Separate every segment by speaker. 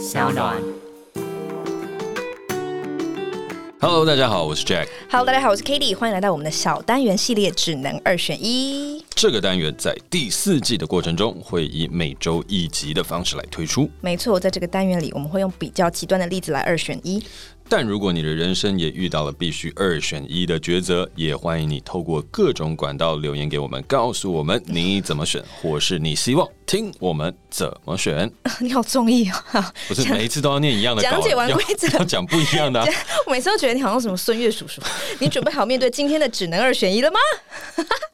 Speaker 1: 小暖。
Speaker 2: Hello，大家好，我是 Jack。
Speaker 1: Hello，大家好，我是 Kitty，。欢迎来到我们的小单元系列，只能二选一。
Speaker 2: 这个单元在第四季的过程中，会以每周一集的方式来推出。
Speaker 1: 没错，在这个单元里，我们会用比较极端的例子来二选一。
Speaker 2: 但如果你的人生也遇到了必须二选一的抉择，也欢迎你透过各种管道留言给我们，告诉我们你怎么选，或是你希望听我们怎么选。
Speaker 1: 你好综艺啊，
Speaker 2: 不是每一次都要念一样的，
Speaker 1: 讲解完规则
Speaker 2: 要 讲不一样的啊。
Speaker 1: 我每次都觉得你好像什么孙悦叔叔，你准备好面对今天的只能二选一了吗？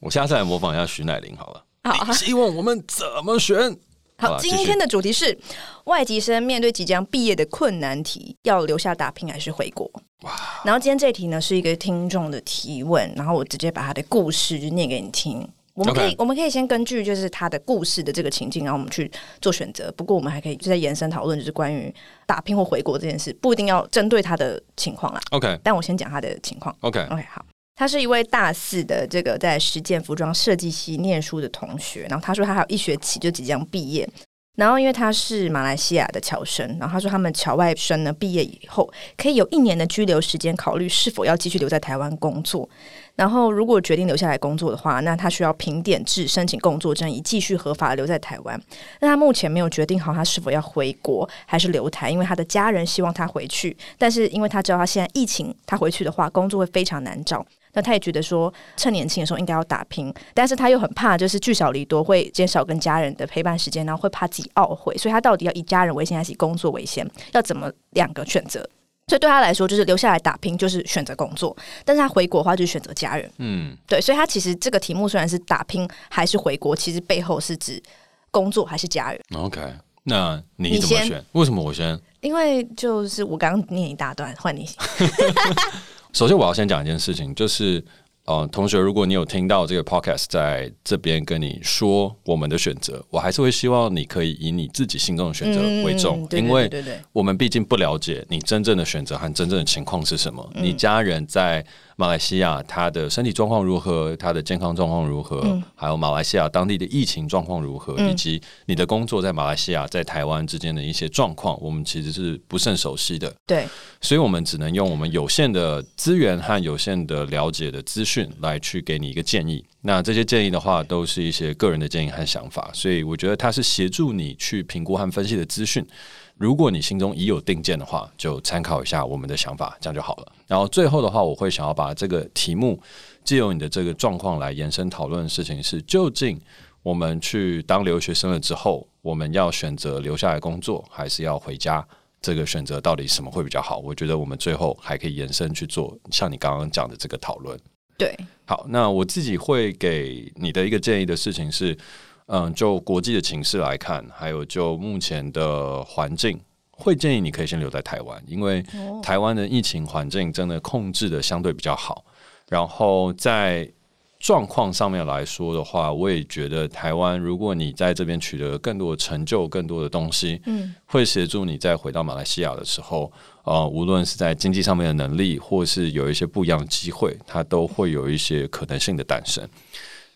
Speaker 2: 我下次来模仿一下徐乃麟好了。
Speaker 1: 好，
Speaker 2: 你希望我们怎么选？
Speaker 1: 好，今天的主题是外籍生面对即将毕业的困难题，要留下打拼还是回国？哇！然后今天这题呢是一个听众的提问，然后我直接把他的故事就念给你听。我们可以.我们可以先根据就是他的故事的这个情境，然后我们去做选择。不过我们还可以就在延伸讨论，就是关于打拼或回国这件事，不一定要针对他的情况啦。
Speaker 2: OK，
Speaker 1: 但我先讲他的情况。
Speaker 2: OK，OK，、
Speaker 1: okay. okay, 好。他是一位大四的这个在实践服装设计系念书的同学，然后他说他还有一学期就即将毕业。然后，因为他是马来西亚的侨生，然后他说他们侨外生呢毕业以后可以有一年的居留时间，考虑是否要继续留在台湾工作。然后，如果决定留下来工作的话，那他需要凭点制申请工作证，以继续合法留在台湾。那他目前没有决定好他是否要回国还是留台，因为他的家人希望他回去，但是因为他知道他现在疫情，他回去的话工作会非常难找。那他也觉得说，趁年轻的时候应该要打拼，但是他又很怕，就是聚少离多会减少跟家人的陪伴时间，然后会怕自己懊悔，所以他到底要以家人为先还是以工作为先？要怎么两个选择？所以对他来说，就是留下来打拼就是选择工作，但是他回国的话就是选择家人。嗯，对，所以他其实这个题目虽然是打拼还是回国，其实背后是指工作还是家人。
Speaker 2: OK，那你怎么选？为什么我先？
Speaker 1: 因为就是我刚刚念一大段，换你。
Speaker 2: 首先，我要先讲一件事情，就是，呃，同学，如果你有听到这个 podcast 在这边跟你说我们的选择，我还是会希望你可以以你自己心中的选择为重，嗯、因为我们毕竟不了解你真正的选择和真正的情况是什么，嗯、你家人在。马来西亚，他的身体状况如何？他的健康状况如何？嗯、还有马来西亚当地的疫情状况如何？嗯、以及你的工作在马来西亚、在台湾之间的一些状况，我们其实是不甚熟悉的。
Speaker 1: 对，
Speaker 2: 所以我们只能用我们有限的资源和有限的了解的资讯来去给你一个建议。那这些建议的话，都是一些个人的建议和想法，所以我觉得它是协助你去评估和分析的资讯。如果你心中已有定见的话，就参考一下我们的想法，这样就好了。然后最后的话，我会想要把这个题目借由你的这个状况来延伸讨论的事情是：究竟我们去当留学生了之后，我们要选择留下来工作，还是要回家？这个选择到底什么会比较好？我觉得我们最后还可以延伸去做像你刚刚讲的这个讨论。
Speaker 1: 对，
Speaker 2: 好，那我自己会给你的一个建议的事情是。嗯，就国际的情势来看，还有就目前的环境，会建议你可以先留在台湾，因为台湾的疫情环境真的控制的相对比较好。然后在状况上面来说的话，我也觉得台湾，如果你在这边取得更多的成就、更多的东西，嗯，会协助你再回到马来西亚的时候，呃，无论是在经济上面的能力，或是有一些不一样的机会，它都会有一些可能性的诞生。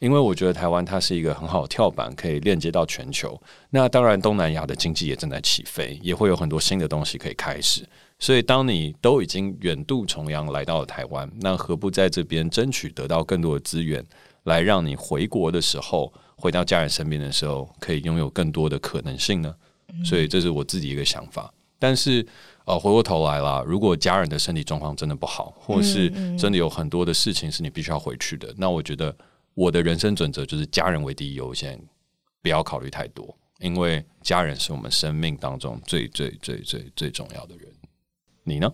Speaker 2: 因为我觉得台湾它是一个很好的跳板，可以链接到全球。那当然，东南亚的经济也正在起飞，也会有很多新的东西可以开始。所以，当你都已经远渡重洋来到了台湾，那何不在这边争取得到更多的资源，来让你回国的时候，回到家人身边的时候，可以拥有更多的可能性呢？所以，这是我自己一个想法。但是，呃，回过头来啦，如果家人的身体状况真的不好，或是真的有很多的事情是你必须要回去的，那我觉得。我的人生准则就是家人为第一优先，不要考虑太多，因为家人是我们生命当中最最最最最重要的人。你呢？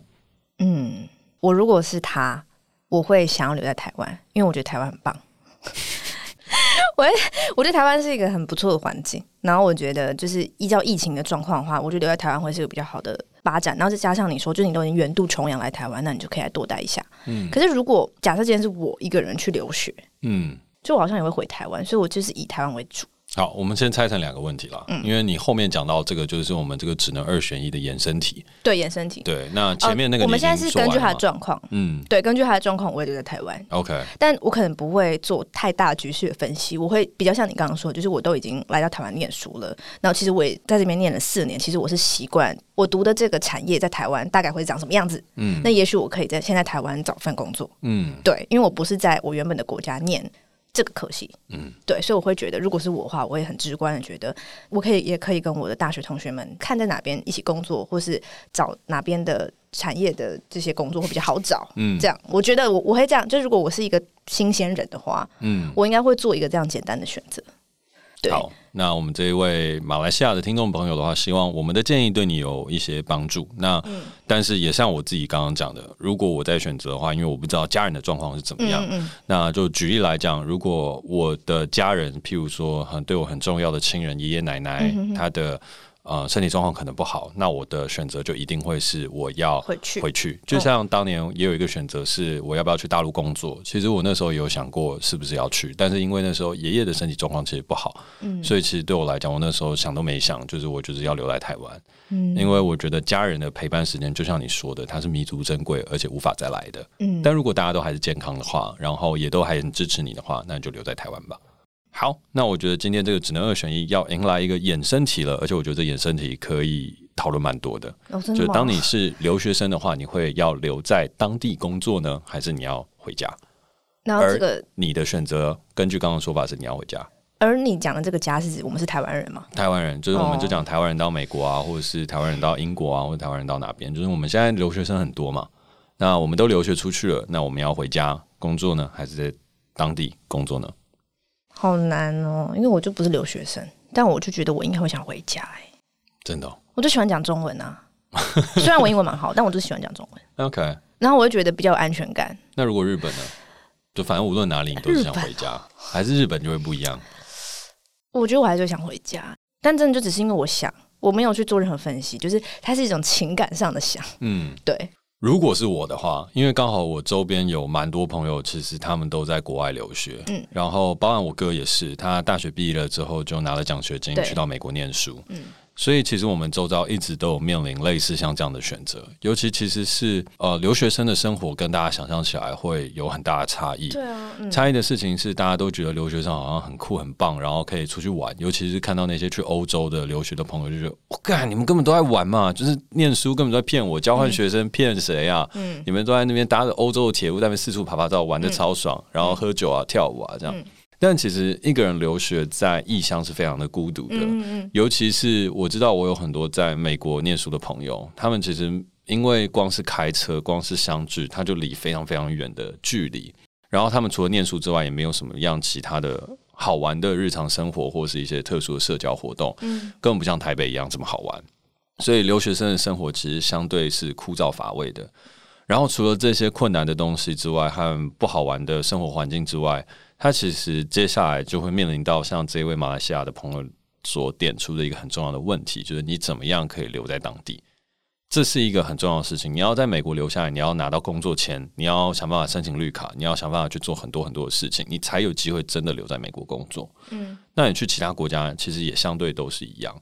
Speaker 1: 嗯，我如果是他，我会想要留在台湾，因为我觉得台湾很棒。我我觉得台湾是一个很不错的环境，然后我觉得就是依照疫情的状况的话，我觉得留在台湾会是个比较好的发展。然后再加上你说，就是你都已经远渡重洋来台湾，那你就可以来多待一下。嗯，可是如果假设今天是我一个人去留学，嗯。就我好像也会回台湾，所以我就是以台湾为主。
Speaker 2: 好，我们先拆成两个问题啦。嗯，因为你后面讲到这个，就是我们这个只能二选一的衍生题。
Speaker 1: 对，衍生题。
Speaker 2: 对，那前面那个、
Speaker 1: 呃，我们现在是根据他的状况。嗯，对，根据他的状况，我也留在台湾。
Speaker 2: OK，
Speaker 1: 但我可能不会做太大局势的分析，我会比较像你刚刚说，就是我都已经来到台湾念书了，然后其实我也在这边念了四年，其实我是习惯我读的这个产业在台湾大概会长什么样子。嗯，那也许我可以在现在台湾找份工作。嗯，对，因为我不是在我原本的国家念。这个可惜，嗯，对，所以我会觉得，如果是我的话，我也很直观的觉得，我可以也可以跟我的大学同学们看在哪边一起工作，或是找哪边的产业的这些工作会比较好找，嗯，这样，我觉得我我会这样，就如果我是一个新鲜人的话，嗯，我应该会做一个这样简单的选择。
Speaker 2: 好，那我们这一位马来西亚的听众朋友的话，希望我们的建议对你有一些帮助。那、嗯、但是也像我自己刚刚讲的，如果我在选择的话，因为我不知道家人的状况是怎么样，嗯嗯，那就举例来讲，如果我的家人，譬如说很对我很重要的亲人爷爷奶奶，嗯、他的。呃，身体状况可能不好，那我的选择就一定会是我要回去。回去，就像当年也有一个选择是我要不要去大陆工作。其实我那时候有想过是不是要去，但是因为那时候爷爷的身体状况其实不好，嗯，所以其实对我来讲，我那时候想都没想，就是我就是要留在台湾，嗯，因为我觉得家人的陪伴时间就像你说的，它是弥足珍贵，而且无法再来的，嗯。但如果大家都还是健康的话，然后也都还很支持你的话，那你就留在台湾吧。好，那我觉得今天这个只能二选一，要迎来一个衍生题了，而且我觉得这衍生题可以讨论蛮多的。
Speaker 1: 哦，的？
Speaker 2: 就是当你是留学生的话，你会要留在当地工作呢，还是你要回家？
Speaker 1: 然后这个
Speaker 2: 你的选择，根据刚刚说法是你要回家。
Speaker 1: 而你讲的这个家是指我们是台湾人吗？
Speaker 2: 台湾人就是我们就讲台湾人到美国啊，或者是台湾人到英国啊，或者台湾人到哪边？就是我们现在留学生很多嘛，那我们都留学出去了，那我们要回家工作呢，还是在当地工作呢？
Speaker 1: 好难哦，因为我就不是留学生，但我就觉得我应该会想回家哎，
Speaker 2: 真的、哦，
Speaker 1: 我就喜欢讲中文啊。虽然我英文蛮好，但我就喜欢讲中文。
Speaker 2: OK，
Speaker 1: 然后我就觉得比较有安全感。
Speaker 2: 那如果日本呢？就反正无论哪里，你都是想回家，还是日本就会不一样？
Speaker 1: 我觉得我还是想回家，但真的就只是因为我想，我没有去做任何分析，就是它是一种情感上的想。嗯，对。
Speaker 2: 如果是我的话，因为刚好我周边有蛮多朋友，其实他们都在国外留学，嗯，然后包含我哥也是，他大学毕业了之后就拿了奖学金去到美国念书，嗯。所以其实我们周遭一直都有面临类似像这样的选择，尤其其实是呃留学生的生活跟大家想象起来会有很大的差异。
Speaker 1: 对啊，嗯、
Speaker 2: 差异的事情是大家都觉得留学生好像很酷很棒，然后可以出去玩。尤其是看到那些去欧洲的留学的朋友，就觉得我干、哦，你们根本都在玩嘛，就是念书根本都在骗我，交换学生骗谁啊？嗯，你们都在那边搭着欧洲的铁路在那边四处爬爬照，玩的超爽，嗯、然后喝酒啊、跳舞啊这样。嗯但其实一个人留学在异乡是非常的孤独的，嗯嗯，尤其是我知道我有很多在美国念书的朋友，他们其实因为光是开车，光是相聚，他就离非常非常远的距离。然后他们除了念书之外，也没有什么样其他的好玩的日常生活，或是一些特殊的社交活动，嗯，根本不像台北一样这么好玩。所以留学生的生活其实相对是枯燥乏味的。然后除了这些困难的东西之外，和不好玩的生活环境之外，他其实接下来就会面临到像这位马来西亚的朋友所点出的一个很重要的问题，就是你怎么样可以留在当地？这是一个很重要的事情。你要在美国留下来，你要拿到工作签，你要想办法申请绿卡，你要想办法去做很多很多的事情，你才有机会真的留在美国工作。嗯，那你去其他国家，其实也相对都是一样。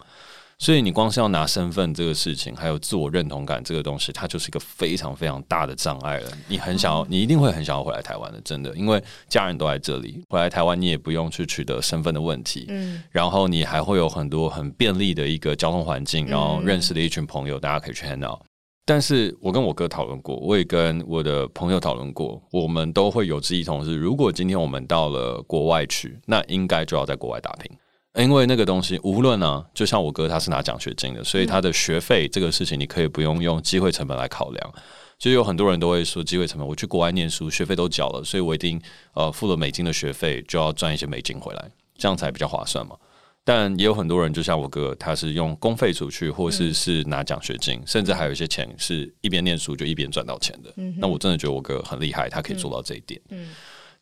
Speaker 2: 所以你光是要拿身份这个事情，还有自我认同感这个东西，它就是一个非常非常大的障碍了。你很想要，你一定会很想要回来台湾的，真的，因为家人都在这里。回来台湾，你也不用去取得身份的问题，嗯，然后你还会有很多很便利的一个交通环境，然后认识的一群朋友，大家可以去 hang out。但是我跟我哥讨论过，我也跟我的朋友讨论过，我们都会有志一同，是如果今天我们到了国外去，那应该就要在国外打拼。因为那个东西，无论呢、啊，就像我哥他是拿奖学金的，所以他的学费这个事情，你可以不用用机会成本来考量。就有很多人都会说机会成本，我去国外念书，学费都缴了，所以我一定呃付了美金的学费，就要赚一些美金回来，这样才比较划算嘛。但也有很多人，就像我哥，他是用公费出去，或是是拿奖学金，甚至还有一些钱是一边念书就一边赚到钱的。那我真的觉得我哥很厉害，他可以做到这一点。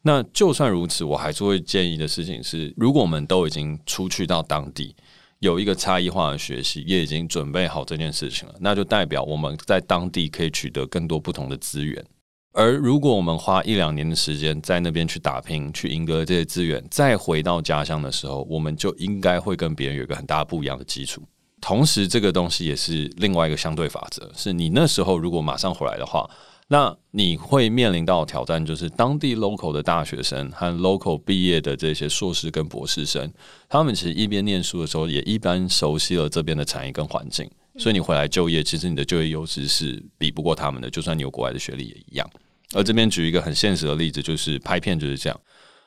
Speaker 2: 那就算如此，我还是会建议的事情是，如果我们都已经出去到当地，有一个差异化的学习，也已经准备好这件事情了，那就代表我们在当地可以取得更多不同的资源。而如果我们花一两年的时间在那边去打拼，去赢得这些资源，再回到家乡的时候，我们就应该会跟别人有一个很大不一样的基础。同时，这个东西也是另外一个相对法则，是你那时候如果马上回来的话，那你会面临到挑战，就是当地 local 的大学生和 local 毕业的这些硕士跟博士生，他们其实一边念书的时候，也一般熟悉了这边的产业跟环境。所以你回来就业，其实你的就业优势是比不过他们的，就算你有国外的学历也一样。而这边举一个很现实的例子，就是拍片就是这样。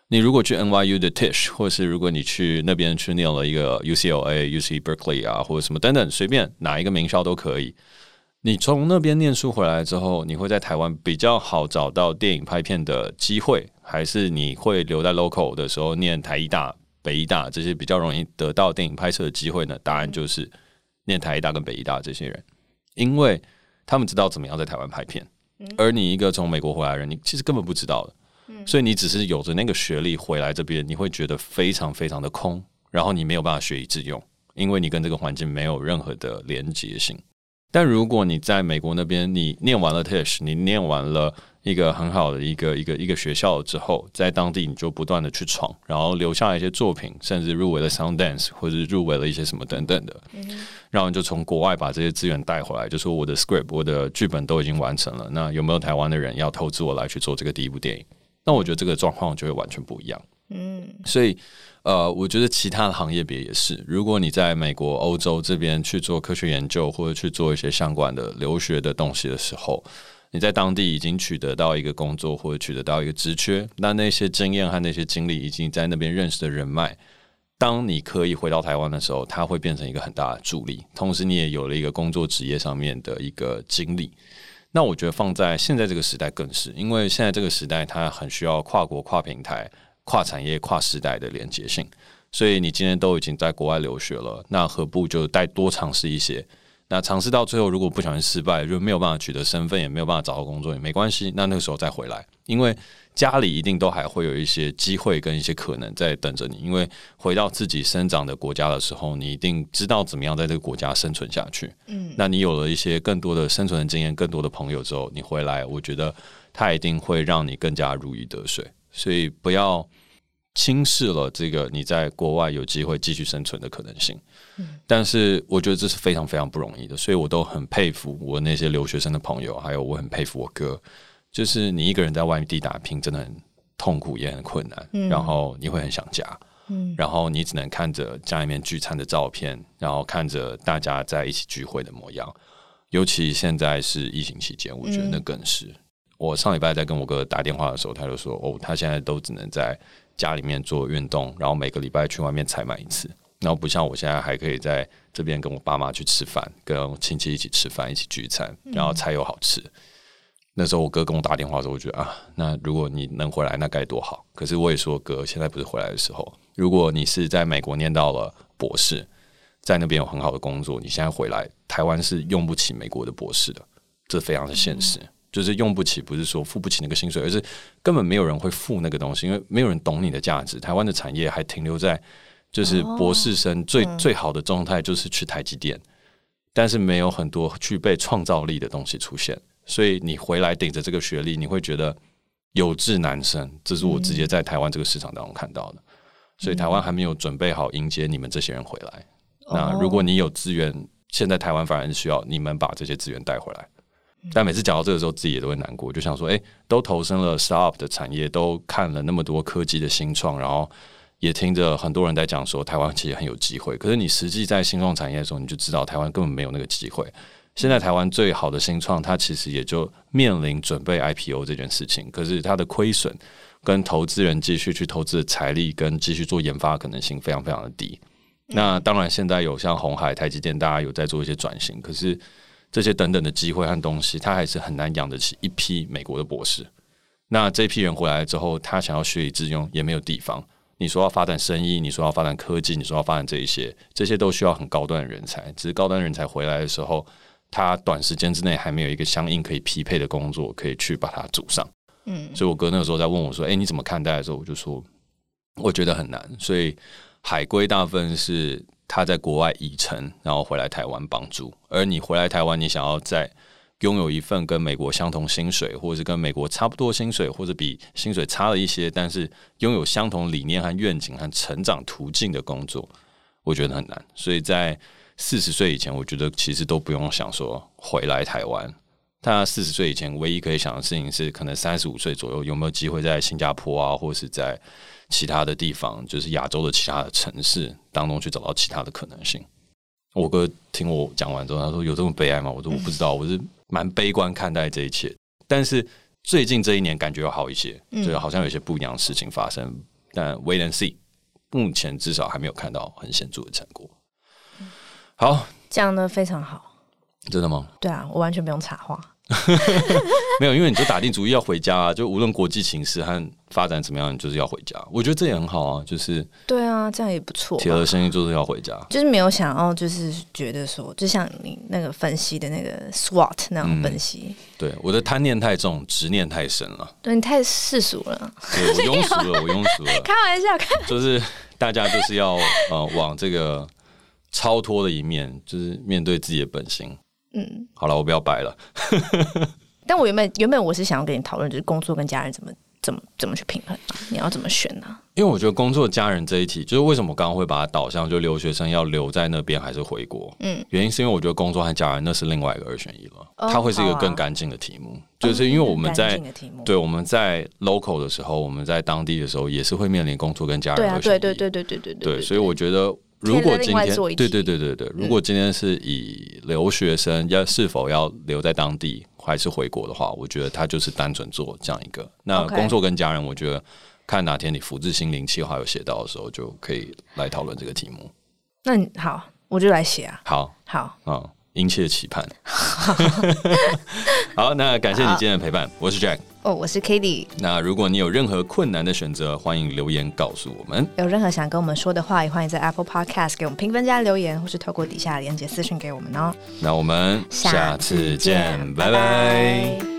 Speaker 2: 你如果去 NYU 的 Tisch，或是如果你去那边去念了一个 UCLA、UC Berkeley 啊，或者什么等等，随便哪一个名校都可以。你从那边念书回来之后，你会在台湾比较好找到电影拍片的机会，还是你会留在 local 的时候念台艺大、北艺大这些比较容易得到电影拍摄的机会呢？答案就是。念台大跟北艺大这些人，因为他们知道怎么样在台湾拍片，而你一个从美国回来的人，你其实根本不知道的，所以你只是有着那个学历回来这边，你会觉得非常非常的空，然后你没有办法学以致用，因为你跟这个环境没有任何的连接性。但如果你在美国那边，你念完了 Tisch，你念完了。一个很好的一个一个一个学校之后，在当地你就不断的去闯，然后留下一些作品，甚至入围了 Sundance 或者入围了一些什么等等的，然后就从国外把这些资源带回来，就说我的 script 我的剧本都已经完成了，那有没有台湾的人要投资我来去做这个第一部电影？那我觉得这个状况就会完全不一样。嗯，所以呃，我觉得其他的行业别也是，如果你在美国、欧洲这边去做科学研究或者去做一些相关的留学的东西的时候。你在当地已经取得到一个工作，或者取得到一个职缺，那那些经验和那些经历，以及在那边认识的人脉，当你可以回到台湾的时候，它会变成一个很大的助力。同时，你也有了一个工作职业上面的一个经历。那我觉得放在现在这个时代更是，因为现在这个时代它很需要跨国、跨 平台、跨产业、跨时代的连接性。所以你今天都已经在国外留学了，那何不就再多尝试一些？那尝试到最后，如果不小心失败，就没有办法取得身份，也没有办法找到工作，也没关系。那那个时候再回来，因为家里一定都还会有一些机会跟一些可能在等着你。因为回到自己生长的国家的时候，你一定知道怎么样在这个国家生存下去。嗯，那你有了一些更多的生存的经验，更多的朋友之后，你回来，我觉得他一定会让你更加如鱼得水。所以不要。轻视了这个你在国外有机会继续生存的可能性，但是我觉得这是非常非常不容易的，所以我都很佩服我那些留学生的朋友，还有我很佩服我哥，就是你一个人在外地打拼，真的很痛苦也很困难，嗯然后你会很想家，嗯然后你只能看着家里面聚餐的照片，然后看着大家在一起聚会的模样，尤其现在是疫情期间，我觉得那更是。我上礼拜在跟我哥打电话的时候，他就说：“哦，他现在都只能在。”家里面做运动，然后每个礼拜去外面采买一次，然后不像我现在还可以在这边跟我爸妈去吃饭，跟亲戚一起吃饭，一起聚餐，然后菜又好吃。嗯、那时候我哥跟我打电话的时候，我觉得啊，那如果你能回来，那该多好。可是我也说，哥，现在不是回来的时候。如果你是在美国念到了博士，在那边有很好的工作，你现在回来，台湾是用不起美国的博士的，这非常的现实。嗯就是用不起，不是说付不起那个薪水，而是根本没有人会付那个东西，因为没有人懂你的价值。台湾的产业还停留在就是博士生最、哦、最好的状态，就是去台积电，但是没有很多具备创造力的东西出现。所以你回来顶着这个学历，你会觉得有志难伸。这是我直接在台湾这个市场当中看到的。所以台湾还没有准备好迎接你们这些人回来。那如果你有资源，现在台湾反而是需要你们把这些资源带回来。但每次讲到这个时候，自己也都会难过，就想说：哎，都投身了 startup 的产业，都看了那么多科技的新创，然后也听着很多人在讲说台湾其实很有机会。可是你实际在新创产业的时候，你就知道台湾根本没有那个机会。现在台湾最好的新创，它其实也就面临准备 IPO 这件事情，可是它的亏损跟投资人继续去投资的财力跟继续做研发的可能性非常非常的低。那当然，现在有像红海、台积电，大家有在做一些转型，可是。这些等等的机会和东西，他还是很难养得起一批美国的博士。那这批人回来之后，他想要学以致用，也没有地方。你说要发展生意，你说要发展科技，你说要发展这一些，这些都需要很高端的人才。只是高端人才回来的时候，他短时间之内还没有一个相应可以匹配的工作可以去把它组上。嗯，所以我哥那个时候在问我说：“哎，你怎么看待？”的时候，我就说：“我觉得很难。”所以海归大部分是。他在国外已成，然后回来台湾帮助。而你回来台湾，你想要在拥有一份跟美国相同薪水，或者是跟美国差不多薪水，或者比薪水差了一些，但是拥有相同理念和愿景和成长途径的工作，我觉得很难。所以在四十岁以前，我觉得其实都不用想说回来台湾。他四十岁以前，唯一可以想的事情是，可能三十五岁左右有没有机会在新加坡啊，或是在其他的地方，就是亚洲的其他的城市当中去找到其他的可能性。我哥听我讲完之后，他说：“有这么悲哀吗？”我说：“我不知道，我是蛮悲观看待这一切。”但是最近这一年感觉要好一些，就好像有些不一样的事情发生。但 wait and see，目前至少还没有看到很显著的成果。好，
Speaker 1: 讲得非常好，
Speaker 2: 真的吗？
Speaker 1: 对啊，我完全不用插话。
Speaker 2: 没有，因为你就打定主意要回家啊！就无论国际形势和发展怎么样，你就是要回家。我觉得这也很好啊，就是
Speaker 1: 对啊，这样也不错。
Speaker 2: 铁了心就是要回家，
Speaker 1: 就是没有想要，就是觉得说，就像你那个分析的那个 SWOT 那种分析。嗯、
Speaker 2: 对，我的贪念太重，执念太深了。
Speaker 1: 对，你太世俗了，
Speaker 2: 对，我庸俗了，我庸俗了。
Speaker 1: 开玩笑，开
Speaker 2: 就是大家就是要呃往这个超脱的一面，就是面对自己的本心。嗯，好了，我不要掰了。
Speaker 1: 但我原本原本我是想要跟你讨论，就是工作跟家人怎么怎么怎么去平衡啊？你要怎么选呢？
Speaker 2: 因为我觉得工作家人这一题，就是为什么我刚刚会把它导向，就留学生要留在那边还是回国？嗯，原因是因为我觉得工作和家人那是另外一个二选一了，哦、它会是一个更干净的题目。啊、就是因为我们在、嗯、对我们在 local 的时候，我们在当地的时候，也是会面临工作跟家人。对对对对对对对。对，所以我觉得。如果今天对对对对对，如果今天是以留学生要是否要留在当地还是回国的话，我觉得他就是单纯做这样一个。那工作跟家人，我觉得看哪天你福至心灵计划有写到的时候，就可以来讨论这个题目。
Speaker 1: 那你好，我就来写啊。
Speaker 2: 好，
Speaker 1: 好，
Speaker 2: 嗯，殷切期盼。好，那感谢你今天的陪伴，我是 Jack。
Speaker 1: 哦，oh, 我是 Cady。
Speaker 2: 那如果你有任何困难的选择，欢迎留言告诉我们。
Speaker 1: 有任何想跟我们说的话，也欢迎在 Apple Podcast 给我们评分加留言，或是透过底下连接私讯给我们哦。
Speaker 2: 那我们下次见，拜拜。